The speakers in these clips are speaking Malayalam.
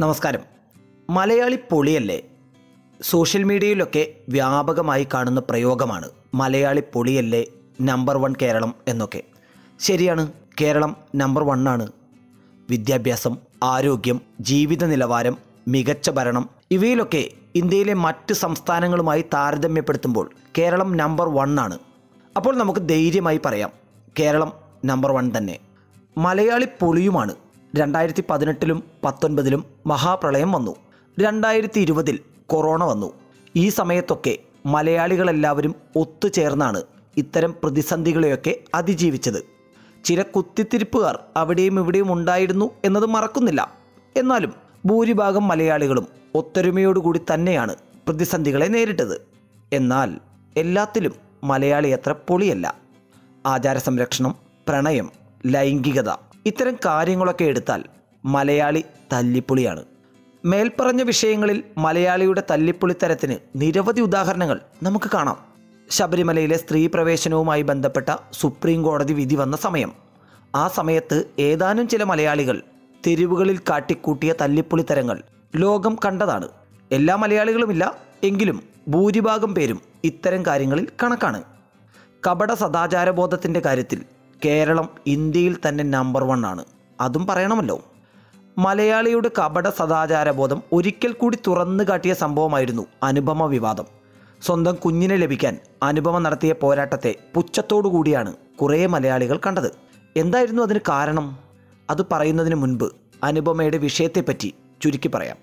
നമസ്കാരം. മലയാളി പൊളിയല്ലേ? സോഷ്യൽ മീഡിയയിലൊക്കെ വ്യാപകമായി കാണുന്ന പ്രയോഗമാണ് മലയാളി പൊളിയല്ലേ നമ്പർ വൺ കേരളം എന്നൊക്കെ. ശരിയാണ് കേരളം നമ്പർ വണ്ണാണ് വിദ്യാഭ്യാസം ആരോഗ്യം ജീവിത നിലവാരം മികച്ച ഭരണം ഇവയിലൊക്കെ ഇന്ത്യയിലെ മറ്റ് സംസ്ഥാനങ്ങളുമായി താരതമ്യപ്പെടുത്തുമ്പോൾ കേരളം നമ്പർ വൺ ആണ്. അപ്പോൾ നമുക്ക് ധൈര്യമായി പറയാം കേരളം നമ്പർ വൺ തന്നെ. മലയാളി പൊളിയുമാണ് രണ്ടായിരത്തി പതിനെട്ടിലും പത്തൊൻപതിലും മഹാപ്രളയം വന്നു. രണ്ടായിരത്തി ഇരുപതിൽ കൊറോണ വന്നു. ഈ സമയത്തൊക്കെ മലയാളികളെല്ലാവരും ഒത്തുചേർന്നാണ് ഇത്തരം പ്രതിസന്ധികളെയൊക്കെ അതിജീവിച്ചത്. ചില കുത്തിത്തിരിപ്പുകാർ അവിടെയും ഇവിടെയും ഉണ്ടായിരുന്നു എന്നത് മറക്കുന്നില്ല. എന്നാലും ഭൂരിഭാഗം മലയാളികളും ഒത്തൊരുമയോടുകൂടി തന്നെയാണ് പ്രതിസന്ധികളെ നേരിട്ടത്. എന്നാൽ എല്ലാത്തിലും മലയാളി അത്ര പൊളിയല്ല. ആചാര സംരക്ഷണം പ്രണയം ലൈംഗികത ഇത്തരം കാര്യങ്ങളൊക്കെ എടുത്താൽ മലയാളി തല്ലിപ്പൊളിയാണ്. മേൽപ്പറഞ്ഞ വിഷയങ്ങളിൽ മലയാളിയുടെ തല്ലിപ്പൊളിത്തരത്തിന് നിരവധി ഉദാഹരണങ്ങൾ നമുക്ക് കാണാം. ശബരിമലയിലെ സ്ത്രീ പ്രവേശനവുമായി ബന്ധപ്പെട്ട സുപ്രീം കോടതി വിധി വന്ന സമയം. ആ സമയത്ത് ഏതാനും ചില മലയാളികൾ തെരുവുകളിൽ കാട്ടിക്കൂട്ടിയ തല്ലിപ്പൊളിത്തരങ്ങൾ ലോകം കണ്ടതാണ്. എല്ലാ മലയാളികളുമില്ല എങ്കിലും ഭൂരിഭാഗം പേരും ഇത്തരം കാര്യങ്ങളിൽ കണക്കാണ്. കപട സദാചാരബോധത്തിന്റെ കാര്യത്തിൽ കേരളം ഇന്ത്യയിൽ തന്നെ നമ്പർ വൺ ആണ്. അതും പറയണമല്ലോ. മലയാളിയുടെ കപട സദാചാരബോധം ഒരിക്കൽ കൂടി തുറന്നു കാട്ടിയ സംഭവമായിരുന്നു അനുപമ വിവാദം. സ്വന്തം കുഞ്ഞിനെ ലഭിക്കാൻ അനുപമ നടത്തിയ പോരാട്ടത്തെ പുച്ഛത്തോടു കൂടിയാണ് കുറേ മലയാളികൾ കണ്ടത്. എന്തായിരുന്നു അതിന് കാരണം? അത് പറയുന്നതിന് മുൻപ് അനുപമയുടെ വിഷയത്തെപ്പറ്റി ചുരുക്കി പറയാം.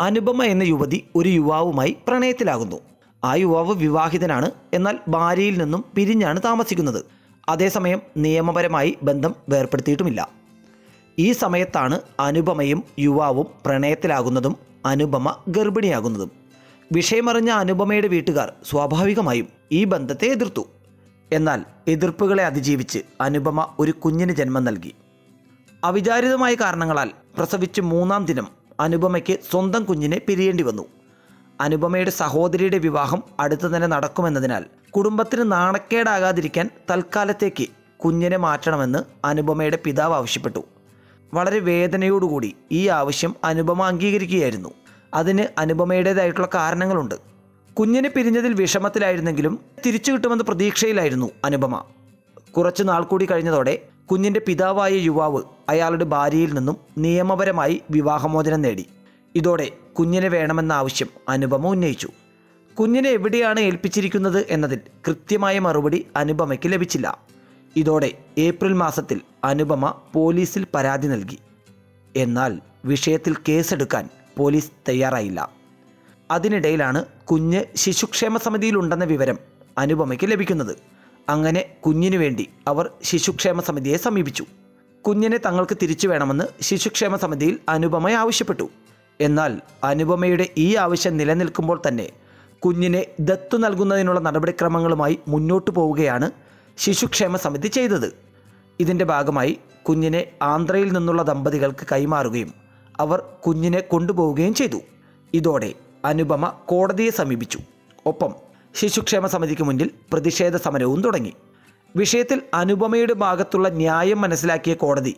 അനുപമ എന്ന യുവതി ഒരു യുവാവുമായി പ്രണയത്തിലാകുന്നു. ആ യുവാവ് വിവാഹിതനാണ് എന്നാൽ ഭാര്യയിൽ നിന്നും പിരിഞ്ഞാണ് താമസിക്കുന്നത്. അതേസമയം നിയമപരമായി ബന്ധം വേർപ്പെടുത്തിയിട്ടുമില്ല. ഈ സമയത്താണ് അനുപമയും യുവാവും പ്രണയത്തിലാകുന്നതും അനുപമ ഗർഭിണിയാകുന്നതും. വിഷയമറിഞ്ഞ അനുപമയുടെ വീട്ടുകാർ സ്വാഭാവികമായും ഈ ബന്ധത്തെ എതിർത്തു. എന്നാൽ എതിർപ്പുകളെ അതിജീവിച്ച് അനുപമ ഒരു കുഞ്ഞിന് ജന്മം നൽകി. അവിചാരിതമായ കാരണങ്ങളാൽ പ്രസവിച്ച് മൂന്നാം ദിനം അനുപമയ്ക്ക് സ്വന്തം കുഞ്ഞിനെ പിരിയേണ്ടി വന്നു. അനുപമയുടെ സഹോദരിയുടെ വിവാഹം അടുത്തു തന്നെ നടക്കുമെന്നതിനാൽ കുടുംബത്തിന് നാണക്കേടാകാതിരിക്കാൻ തൽക്കാലത്തേക്ക് കുഞ്ഞിനെ മാറ്റണമെന്ന് അനുപമയുടെ പിതാവ് ആവശ്യപ്പെട്ടു. വളരെ വേദനയോടുകൂടി ഈ ആവശ്യം അനുപമ അംഗീകരിക്കുകയായിരുന്നു. അതിന് അനുപമയുടേതായിട്ടുള്ള കാരണങ്ങളുണ്ട്. കുഞ്ഞിനെ പിരിഞ്ഞതിൽ വിഷമത്തിലായിരുന്നെങ്കിലും തിരിച്ചു കിട്ടുമെന്ന പ്രതീക്ഷയിലായിരുന്നു അനുപമ. കുറച്ചു നാൾ കൂടി കഴിഞ്ഞതോടെ കുഞ്ഞിന്റെ പിതാവായ യുവാവ് അയാളുടെ ഭാര്യയിൽ നിന്നും നിയമപരമായി വിവാഹമോചനം നേടി. ഇതോടെ കുഞ്ഞിനെ വേണമെന്ന ആവശ്യം അനുപമ ഉന്നയിച്ചു. കുഞ്ഞിനെ എവിടെയാണ് ഏൽപ്പിച്ചിരിക്കുന്നത് എന്നതിൽ കൃത്യമായ മറുപടി അനുപമയ്ക്ക് ലഭിച്ചില്ല. ഇതോടെ ഏപ്രിൽ മാസത്തിൽ അനുപമ പോലീസിൽ പരാതി നൽകി. എന്നാൽ വിഷയത്തിൽ കേസെടുക്കാൻ പോലീസ് തയ്യാറായില്ല. അതിനിടയിലാണ് കുഞ്ഞ് ശിശുക്ഷേമ സമിതിയിലുണ്ടെന്ന വിവരം അനുപമയ്ക്ക് ലഭിക്കുന്നത്. അങ്ങനെ കുഞ്ഞിനു വേണ്ടി അവർ ശിശുക്ഷേമ സമിതിയെ സമീപിച്ചു. കുഞ്ഞിനെ തങ്ങൾക്ക് തിരിച്ചു വേണമെന്ന് ശിശുക്ഷേമ സമിതിയിൽ അനുപമ ആവശ്യപ്പെട്ടു. എന്നാൽ അനുപമയുടെ ഈ ആവശ്യം നിലനിൽക്കുമ്പോൾ തന്നെ കുഞ്ഞിനെ ദത്തു നൽകുന്നതിനുള്ള നടപടിക്രമങ്ങളുമായി മുന്നോട്ടു പോവുകയാണ് ശിശുക്ഷേമ സമിതി ചെയ്തത്. ഇതിന്റെ ഭാഗമായി കുഞ്ഞിനെ ആന്ധ്രയിൽ നിന്നുള്ള ദമ്പതികൾക്ക് കൈമാറുകയും അവർ കുഞ്ഞിനെ കൊണ്ടുപോവുകയും ചെയ്തു. ഇതോടെ അനുപമ കോടതിയെ സമീപിച്ചു. ഒപ്പം ശിശുക്ഷേമ സമിതിക്ക് മുന്നിൽ പ്രതിഷേധ സമരവും തുടങ്ങി. വിഷയത്തിൽ അനുപമയുടെ ഭാഗത്തുള്ള ന്യായം മനസ്സിലാക്കിയ കോടതി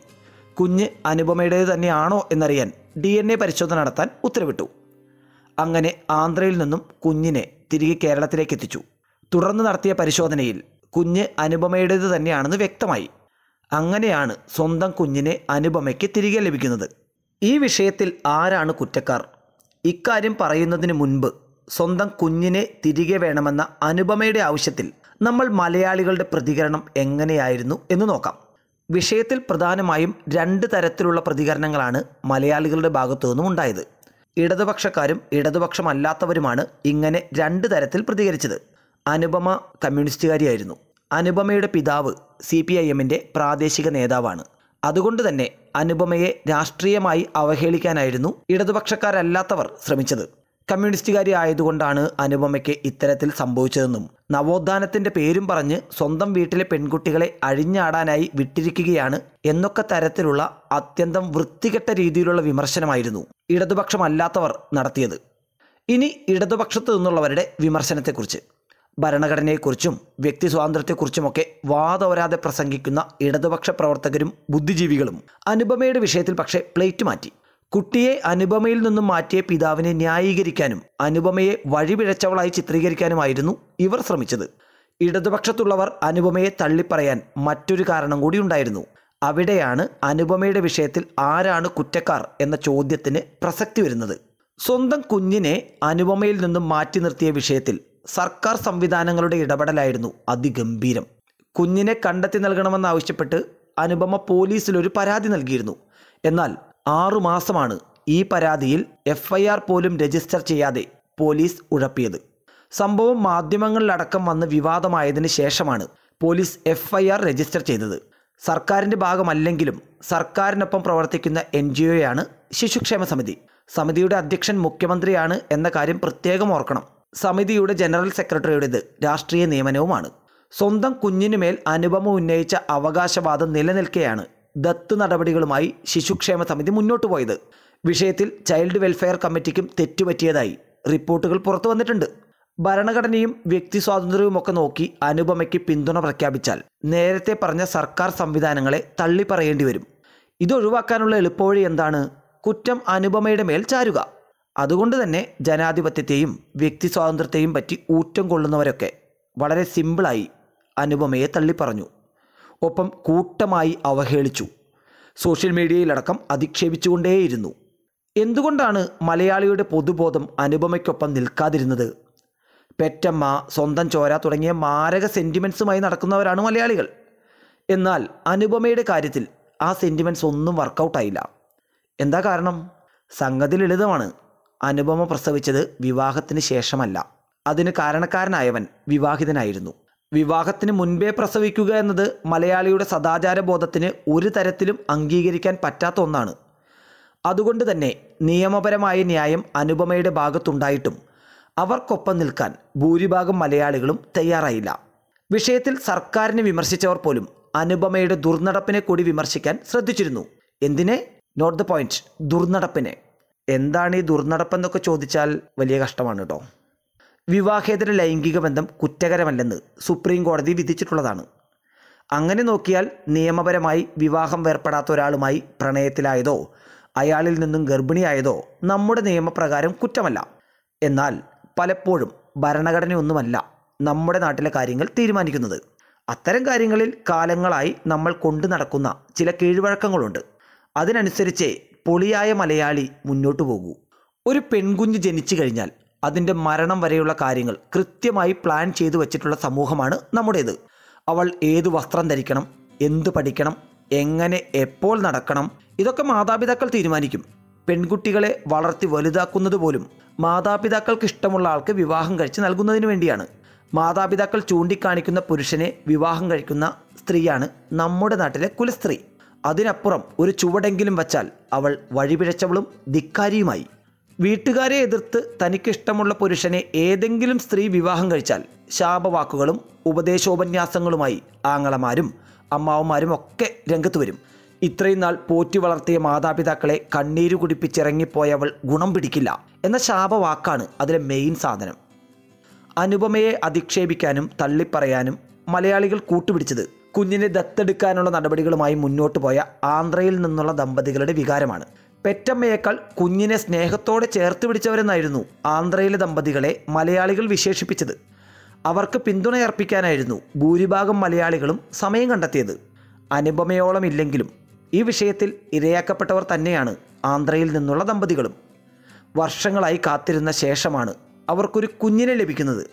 കുഞ്ഞ് അനുപമയുടേത് തന്നെയാണോ എന്നറിയാൻ ഡി എൻ എ പരിശോധന നടത്താൻ ഉത്തരവിട്ടു. അങ്ങനെ ആന്ധ്രയിൽ നിന്നും കുഞ്ഞിനെ തിരികെ കേരളത്തിലേക്ക് എത്തിച്ചു. തുടർന്ന് നടത്തിയ പരിശോധനയിൽ കുഞ്ഞ് അനുപമയുടേത് തന്നെയാണെന്ന് വ്യക്തമായി. അങ്ങനെയാണ് സ്വന്തം കുഞ്ഞിനെ അനുപമയ്ക്ക് തിരികെ ലഭിക്കുന്നത്. ഈ വിഷയത്തിൽ ആരാണ് കുറ്റക്കാർ? ഇക്കാര്യം പറയുന്നതിന് മുൻപ് സ്വന്തം കുഞ്ഞിനെ തിരികെ വേണമെന്ന അനുപമയുടെ ആവശ്യത്തിൽ നമ്മൾ മലയാളികളുടെ പ്രതികരണം എങ്ങനെയായിരുന്നു എന്ന് നോക്കാം. വിഷയത്തിൽ പ്രധാനമായും രണ്ട് തരത്തിലുള്ള പ്രതികരണങ്ങളാണ് മലയാളികളുടെ ഭാഗത്തു നിന്നും ഉണ്ടായത്. ഇടതുപക്ഷക്കാരും ഇടതുപക്ഷമല്ലാത്തവരുമാണ് ഇങ്ങനെ രണ്ട് തരത്തിൽ പ്രതികരിച്ചത്. അനുപമ കമ്മ്യൂണിസ്റ്റുകാരിയായിരുന്നു. അനുപമയുടെ പിതാവ് സി പി ഐ എമ്മിന്റെ പ്രാദേശിക നേതാവാണ്. അതുകൊണ്ട് തന്നെ അനുപമയെ രാഷ്ട്രീയമായി അവഹേളിക്കാനായിരുന്നു ഇടതുപക്ഷക്കാരല്ലാത്തവർ ശ്രമിച്ചത്. കമ്മ്യൂണിസ്റ്റുകാരി ആയതുകൊണ്ടാണ് അനുപമയ്ക്ക് ഇത്തരത്തിൽ സംഭവിച്ചതെന്നും നവോത്ഥാനത്തിന്റെ പേരും പറഞ്ഞ് സ്വന്തം വീട്ടിലെ പെൺകുട്ടികളെ അഴിഞ്ഞാടാനായി വിട്ടിരിക്കുകയാണ് എന്നൊക്കെ തരത്തിലുള്ള അത്യന്തം വൃത്തികെട്ട രീതിയിലുള്ള വിമർശനമായിരുന്നു ഇടതുപക്ഷമല്ലാത്തവർ നടത്തിയത്. ഇനി ഇടതുപക്ഷത്ത് നിന്നുള്ളവരുടെ വിമർശനത്തെക്കുറിച്ച്. ഭരണഘടനയെക്കുറിച്ചും വ്യക്തി സ്വാതന്ത്ര്യത്തെക്കുറിച്ചുമൊക്കെ വാദവരാതെ പ്രസംഗിക്കുന്ന ഇടതുപക്ഷ പ്രവർത്തകരും ബുദ്ധിജീവികളും അനുപമയുടെ വിഷയത്തിൽ പക്ഷേ പ്ലേറ്റ് മാറ്റി. കുട്ടിയെ അനുപമയിൽ നിന്നും മാറ്റിയ പിതാവിനെ ന്യായീകരിക്കാനും അനുപമയെ വഴിപിഴച്ചവളായി ചിത്രീകരിക്കാനുമായിരുന്നു ഇവർ ശ്രമിച്ചത്. ഇടതുപക്ഷത്തുള്ളവർ അനുപമയെ തള്ളിപ്പറയാൻ മറ്റൊരു കാരണം കൂടി ഉണ്ടായിരുന്നു. അവിടെയാണ് അനുപമയുടെ വിഷയത്തിൽ ആരാണ് കുറ്റക്കാർ എന്ന ചോദ്യത്തിന് പ്രസക്തി വരുന്നത്. സ്വന്തം കുഞ്ഞിനെ അനുപമയിൽ നിന്നും മാറ്റി നിർത്തിയ വിഷയത്തിൽ സർക്കാർ സംവിധാനങ്ങളുടെ ഇടപെടലായിരുന്നു അതിഗംഭീരം. കുഞ്ഞിനെ കണ്ടെത്തി നൽകണമെന്നാവശ്യപ്പെട്ട് അനുപമ പോലീസിൽ ഒരു പരാതി നൽകിയിരുന്നു. എന്നാൽ ആറു മാസമാണ് ഈ പരാതിയിൽ എഫ് ഐ ആർ പോലും രജിസ്റ്റർ ചെയ്യാതെ പോലീസ് ഉഴപ്പിയത്. സംഭവം മാധ്യമങ്ങളിലടക്കം വന്ന് വിവാദമായതിനു ശേഷമാണ് police F I R register ചെയ്തത്. സർക്കാരിന്റെ ഭാഗമല്ലെങ്കിലും സർക്കാരിനൊപ്പം പ്രവർത്തിക്കുന്ന എൻ ജി ഒയാണ് ശിശുക്ഷേമ സമിതി. സമിതിയുടെ അധ്യക്ഷൻ മുഖ്യമന്ത്രിയാണ് എന്ന കാര്യം പ്രത്യേകം ഓർക്കണം. സമിതിയുടെ ജനറൽ സെക്രട്ടറിയുടേത് രാഷ്ട്രീയ നിയമനവുമാണ്. സ്വന്തം കുഞ്ഞിനുമേൽ അനുപമ ഉന്നയിച്ച അവകാശവാദം നിലനിൽക്കെയാണ് ദത്ത് നടപടികളുമായി ശിശുക്ഷേമ സമിതി മുന്നോട്ട് പോയത്. വിഷയത്തിൽ ചൈൽഡ് വെൽഫെയർ കമ്മിറ്റിക്കും തെറ്റുപറ്റിയതായി റിപ്പോർട്ടുകൾ പുറത്തു വന്നിട്ടുണ്ട്. ഭരണഘടനയും വ്യക്തി സ്വാതന്ത്ര്യവും ഒക്കെ നോക്കി അനുപമയ്ക്ക് പിന്തുണ പ്രഖ്യാപിച്ചാൽ നേരത്തെ പറഞ്ഞ സർക്കാർ സംവിധാനങ്ങളെ തള്ളി പറയേണ്ടി വരും ഇതൊഴിവാക്കാനുള്ള എളുപ്പവഴി എന്താണ്? കുറ്റം അനുപമയുടെ മേൽ ചാരുക. അതുകൊണ്ട് തന്നെ ജനാധിപത്യത്തെയും വ്യക്തി സ്വാതന്ത്ര്യത്തെയും പറ്റി ഊറ്റം കൊള്ളുന്നവരൊക്കെ വളരെ സിമ്പിളായി അനുപമയെ തള്ളിപ്പറഞ്ഞു. ഒപ്പം കൂട്ടമായി അവഹേളിച്ചു. സോഷ്യൽ മീഡിയയിലടക്കം അധിക്ഷേപിച്ചുകൊണ്ടേയിരുന്നു. എന്തുകൊണ്ടാണ് മലയാളിയുടെ പൊതുബോധം അനുപമയ്ക്കൊപ്പം നിൽക്കാതിരുന്നത്? പെറ്റമ്മ സ്വന്തം ചോര തുടങ്ങിയ മാരക സെന്റിമെൻസുമായി നടക്കുന്നവരാണ് മലയാളികൾ. എന്നാൽ അനുപമയുടെ കാര്യത്തിൽ ആ സെന്റിമെന്റ്സ് ഒന്നും വർക്കൗട്ടായില്ല എന്താ കാരണം? സംഗതി ലളിതമാണ്. അനുപമ പ്രസവിച്ചത് വിവാഹത്തിന് ശേഷമല്ല. അതിന് കാരണക്കാരനായവൻ വിവാഹിതനായിരുന്നു. വിവാഹത്തിന് മുൻപേ പ്രസവിക്കുക എന്നത് മലയാളിയുടെ സദാചാര ബോധത്തിന് ഒരു തരത്തിലും അംഗീകരിക്കാൻ പറ്റാത്ത ഒന്നാണ്. അതുകൊണ്ട് തന്നെ നിയമപരമായ ന്യായം അനുപമയുടെ ഭാഗത്തുണ്ടായിട്ടും അവർക്കൊപ്പം നിൽക്കാൻ ഭൂരിഭാഗം മലയാളികളും തയ്യാറായില്ല. വിഷയത്തിൽ സർക്കാരിനെ വിമർശിച്ചവർ പോലും അനുപമയുടെ ദുർനടപ്പിനെ കൂടി വിമർശിക്കാൻ ശ്രദ്ധിച്ചിരുന്നു. എന്തിനെ? Note the point. ദുർനടപ്പിനെ. എന്താണ് ഈ ദുർനടപ്പെന്നൊക്കെ ചോദിച്ചാൽ വലിയ കഷ്ടമാണ് കേട്ടോ. വിവാഹേതര ലൈംഗിക ബന്ധം കുറ്റകരമല്ലെന്ന് സുപ്രീം കോടതി വിധിച്ചിട്ടുള്ളതാണ്. അങ്ങനെ നോക്കിയാൽ നിയമപരമായി വിവാഹം വേർപ്പെടാത്ത ഒരാളുമായി പ്രണയത്തിലായതോ അയാളിൽ നിന്നും ഗർഭിണിയായതോ നമ്മുടെ നിയമപ്രകാരം കുറ്റമല്ല. എന്നാൽ പലപ്പോഴും ഭരണഘടനയൊന്നുമല്ല നമ്മുടെ നാട്ടിലെ കാര്യങ്ങൾ തീരുമാനിക്കുന്നത്. അത്തരം കാര്യങ്ങളിൽ കാലങ്ങളായി നമ്മൾ കൊണ്ടു നടക്കുന്ന ചില കീഴ്വഴക്കങ്ങളുണ്ട്. അതിനനുസരിച്ചേ പൊളിയായ മലയാളി മുന്നോട്ടു പോകൂ. ഒരു പെൺകുഞ്ഞ് ജനിച്ചു കഴിഞ്ഞാൽ അതിന്റെ മരണം വരെയുള്ള കാര്യങ്ങൾ കൃത്യമായി പ്ലാൻ ചെയ്തു വച്ചിട്ടുള്ള സമൂഹമാണ് നമ്മുടേത്. അവൾ ഏത് വസ്ത്രം ധരിക്കണം എന്ത് പഠിക്കണം എങ്ങനെ എപ്പോൾ നടക്കണം ഇതൊക്കെ മാതാപിതാക്കൾ തീരുമാനിക്കും. പെൺകുട്ടികളെ വളർത്തി വലുതാക്കുന്നത് പോലും മാതാപിതാക്കൾക്ക് ഇഷ്ടമുള്ള ആൾക്ക് വിവാഹം കഴിച്ച് നൽകുന്നതിന് വേണ്ടിയാണ്. മാതാപിതാക്കൾ ചൂണ്ടിക്കാണിക്കുന്ന പുരുഷനെ വിവാഹം കഴിക്കുന്ന സ്ത്രീയാണ് നമ്മുടെ നാട്ടിലെ കുലസ്ത്രീ. അതിനപ്പുറം ഒരു ചുവടെങ്കിലും വച്ചാൽ അവൾ വഴിപിഴച്ചവളും ധിക്കാരിയുമായി. വീട്ടുകാരെ എതിർത്ത് തനിക്കിഷ്ടമുള്ള പുരുഷനെ ഏതെങ്കിലും സ്ത്രീ വിവാഹം കഴിച്ചാൽ ശാപവാക്കുകളും ഉപദേശോപന്യാസങ്ങളുമായി ആങ്ങളമാരും അമ്മാവന്മാരും ഒക്കെ രംഗത്ത് വരും. ഇത്രയും നാൾ പോറ്റി വളർത്തിയ മാതാപിതാക്കളെ കണ്ണീര് കുടിപ്പിച്ചിറങ്ങിപ്പോയവൾ ഗുണം പിടിക്കില്ല എന്ന ശാപവാക്കാണ് അതിലെ മെയിൻ സാധനം. അനുപമയെ അധിക്ഷേപിക്കാനും തള്ളിപ്പറയാനും മലയാളികൾ കൂട്ടുപിടിച്ചത് കുഞ്ഞിനെ ദത്തെടുക്കാനുള്ള നടപടികളുമായി മുന്നോട്ട് പോയ ആന്ധ്രയിൽ നിന്നുള്ള ദമ്പതികളുടെ വികാരമാണ്. പെറ്റമ്മയേക്കാൾ കുഞ്ഞിനെ സ്നേഹത്തോടെ ചേർത്ത് പിടിച്ചവരെന്നായിരുന്നു ആന്ധ്രയിലെ ദമ്പതികളെ മലയാളികൾ വിശേഷിപ്പിച്ചത്. അവർക്ക് പിന്തുണയർപ്പിക്കാനായിരുന്നു ഭൂരിഭാഗം മലയാളികളും സമയം കണ്ടെത്തിയത്. അനുപമയോളം ഇല്ലെങ്കിലും ഈ വിഷയത്തിൽ ഇരയാക്കപ്പെട്ടവർ തന്നെയാണ് ആന്ധ്രയിൽ നിന്നുള്ള ദമ്പതികളും. വർഷങ്ങളായി കാത്തിരുന്ന ശേഷമാണ് അവർക്കൊരു കുഞ്ഞിനെ ലഭിക്കുന്നത്.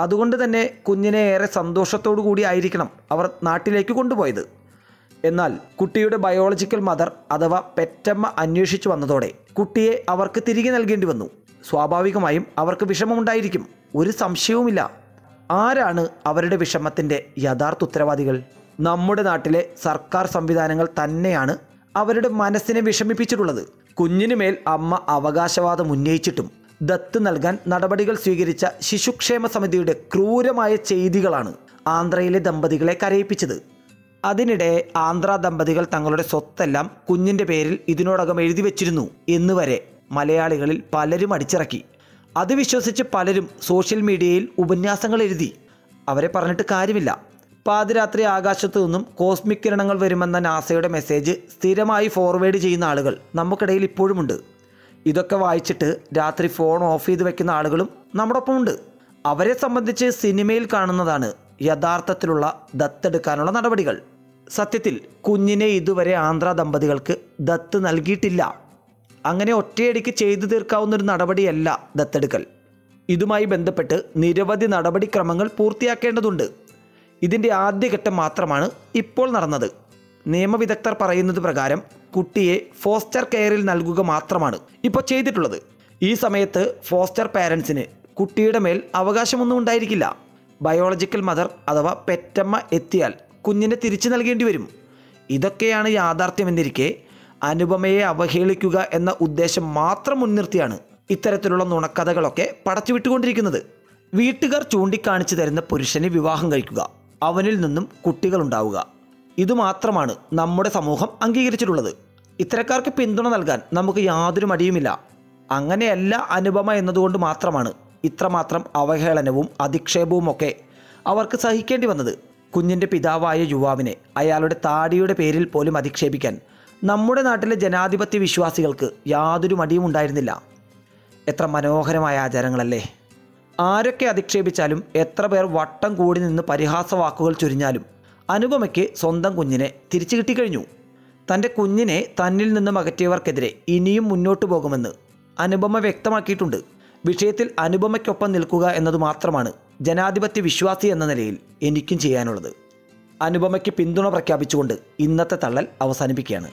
അതുകൊണ്ട് തന്നെ കുഞ്ഞിനെ ഏറെ സന്തോഷത്തോടു കൂടി ആയിരിക്കണം അവർ നാട്ടിലേക്ക് കൊണ്ടുപോയത്. എന്നാൽ കുട്ടിയുടെ ബയോളജിക്കൽ മദർ അഥവാ പെറ്റമ്മ അന്വേഷിച്ചു വന്നതോടെ കുട്ടിയെ അവർക്ക് തിരികെ നൽകേണ്ടി വന്നു. സ്വാഭാവികമായും അവർക്ക് വിഷമമുണ്ടായിരിക്കും. ഒരു സംശയവുമില്ല. ആരാണ് അവരുടെ വിഷമത്തിന്റെ യഥാർത്ഥ ഉത്തരവാദികൾ? നമ്മുടെ നാട്ടിലെ സർക്കാർ സംവിധാനങ്ങൾ തന്നെയാണ് അവരുടെ മനസ്സിനെ വിഷമിപ്പിച്ചിട്ടുള്ളത്. കുഞ്ഞിനുമേൽ അമ്മ അവകാശവാദം ഉന്നയിച്ചിട്ടും ദത്ത് നൽകാൻ നടപടികൾ സ്വീകരിച്ച ശിശുക്ഷേമ സമിതിയുടെ ക്രൂരമായ ചെയ്തികളാണ് ആന്ധ്രയിലെ ദമ്പതികളെ കരയിപ്പിച്ചത്. അതിനിടെ ആന്ധ്ര ദമ്പതികൾ തങ്ങളുടെ സ്വത്തെല്ലാം കുഞ്ഞിന്റെ പേരിൽ ഇതിനോടകം എഴുതി വച്ചിരുന്നു എന്നുവരെ മലയാളികളിൽ പലരും അടിച്ചിറക്കി. അത് വിശ്വസിച്ച് പലരും സോഷ്യൽ മീഡിയയിൽ ഉപന്യാസങ്ങൾ എഴുതി. അവരെ പറഞ്ഞിട്ട് കാര്യമില്ല. പാതിരാത്രി ആകാശത്തു നിന്നും കോസ്മിക് കിരണങ്ങൾ വരുമെന്ന നാസയുടെ മെസ്സേജ് സ്ഥിരമായി ഫോർവേഡ് ചെയ്യുന്ന ആളുകൾ നമുക്കിടയിൽ ഇപ്പോഴുമുണ്ട്. ഇതൊക്കെ വായിച്ചിട്ട് രാത്രി ഫോൺ ഓഫ് ചെയ്ത് വെക്കുന്ന ആളുകളും നമ്മുടെ ഒപ്പമുണ്ട് അവരെ സംബന്ധിച്ച് സിനിമയിൽ കാണുന്നതാണ് യഥാർത്ഥത്തിലുള്ള ദത്തെടുക്കാനുള്ള നടപടികൾ. സത്യത്തിൽ കുഞ്ഞിനെ ഇതുവരെ ആന്ധ്ര ദമ്പതികൾക്ക് ദത്ത് നൽകിയിട്ടില്ല. അങ്ങനെ ഒറ്റയടിക്ക് ചെയ്തു തീർക്കാവുന്ന ഒരു നടപടിയല്ല ദത്തെടുക്കൽ. ഇതുമായി ബന്ധപ്പെട്ട് നിരവധി നടപടിക്രമങ്ങൾ പൂർത്തിയാക്കേണ്ടതുണ്ട്. ഇതിന്റെ ആദ്യഘട്ടം മാത്രമാണ് ഇപ്പോൾ നടന്നത്. നിയമവിദഗ്ധർ പറയുന്നത് പ്രകാരം കുട്ടിയെ ഫോസ്റ്റർ കെയറിൽ നൽകുക മാത്രമാണ് ഇപ്പോൾ ചെയ്തിട്ടുള്ളത്. ഈ സമയത്ത് ഫോസ്റ്റർ പാരൻസിന് കുട്ടിയുടെ മേൽ അവകാശമൊന്നും ഉണ്ടായിരിക്കില്ല. ബയോളജിക്കൽ മദർ അഥവാ പെറ്റമ്മ എത്തിയാൽ കുഞ്ഞിനെ തിരിച്ചു നൽകേണ്ടി വരും. ഇതൊക്കെയാണ് യാഥാർത്ഥ്യമെന്നിരിക്കെ അനുപമയെ അവഹേളിക്കുക എന്ന ഉദ്ദേശം മാത്രം മുൻനിർത്തിയാണ് ഇത്തരത്തിലുള്ള നുണക്കഥകളൊക്കെ പടച്ചുവിട്ടുകൊണ്ടിരിക്കുന്നത്. വീട്ടുകാർ ചൂണ്ടിക്കാണിച്ചു തരുന്ന പുരുഷനെ വിവാഹം കഴിക്കുക അവനിൽ നിന്നും കുട്ടികളുണ്ടാവുക. ഇതുമാത്രമാണ് നമ്മുടെ സമൂഹം അംഗീകരിച്ചിട്ടുള്ളത്. ഇത്തരക്കാർക്ക് പിന്തുണ നൽകാൻ നമുക്ക് യാതൊരു മടിയുമില്ല. അങ്ങനെയല്ല അനുപമ എന്നതുകൊണ്ട് മാത്രമാണ് ഇത്രമാത്രം അവഹേളനവും അധിക്ഷേപവും ഒക്കെ അവർക്ക് സഹിക്കേണ്ടി വന്നത്. കുഞ്ഞിന്റെ പിതാവായ യുവാവിനെ അയാളുടെ താടിയുടെ പേരിൽ പോലും അധിക്ഷേപിക്കാൻ നമ്മുടെ നാട്ടിലെ ജനാധിപത്യ വിശ്വാസികൾക്ക് യാതൊരു മടിയും ഉണ്ടായിരുന്നില്ല. എത്ര മനോഹരമായ ആചാരങ്ങളല്ലേ. ആരൊക്കെ അധിക്ഷേപിച്ചാലും എത്ര പേർ വട്ടം കൂടി നിന്ന് പരിഹാസ വാക്കുകൾ ചൊരിഞ്ഞാലും അനുപമയ്ക്ക് സ്വന്തം കുഞ്ഞിനെ തിരിച്ചു കിട്ടിക്കഴിഞ്ഞു. തന്റെ കുഞ്ഞിനെ തന്നിൽ നിന്നും അകറ്റിയവർക്കെതിരെ ഇനിയും മുന്നോട്ടു പോകുമെന്ന് അനുപമ വ്യക്തമാക്കിയിട്ടുണ്ട്. വിഷയത്തിൽ അനുപമയ്ക്കൊപ്പം നിൽക്കുക എന്നത് മാത്രമാണ് ജനാധിപത്യ വിശ്വാസി എന്ന നിലയിൽ എനിക്കും ചെയ്യാനുള്ളത്. അനുപമയ്ക്ക് പിന്തുണ പ്രഖ്യാപിച്ചുകൊണ്ട് ഇന്നത്തെ തള്ളൽ അവസാനിപ്പിക്കുകയാണ്.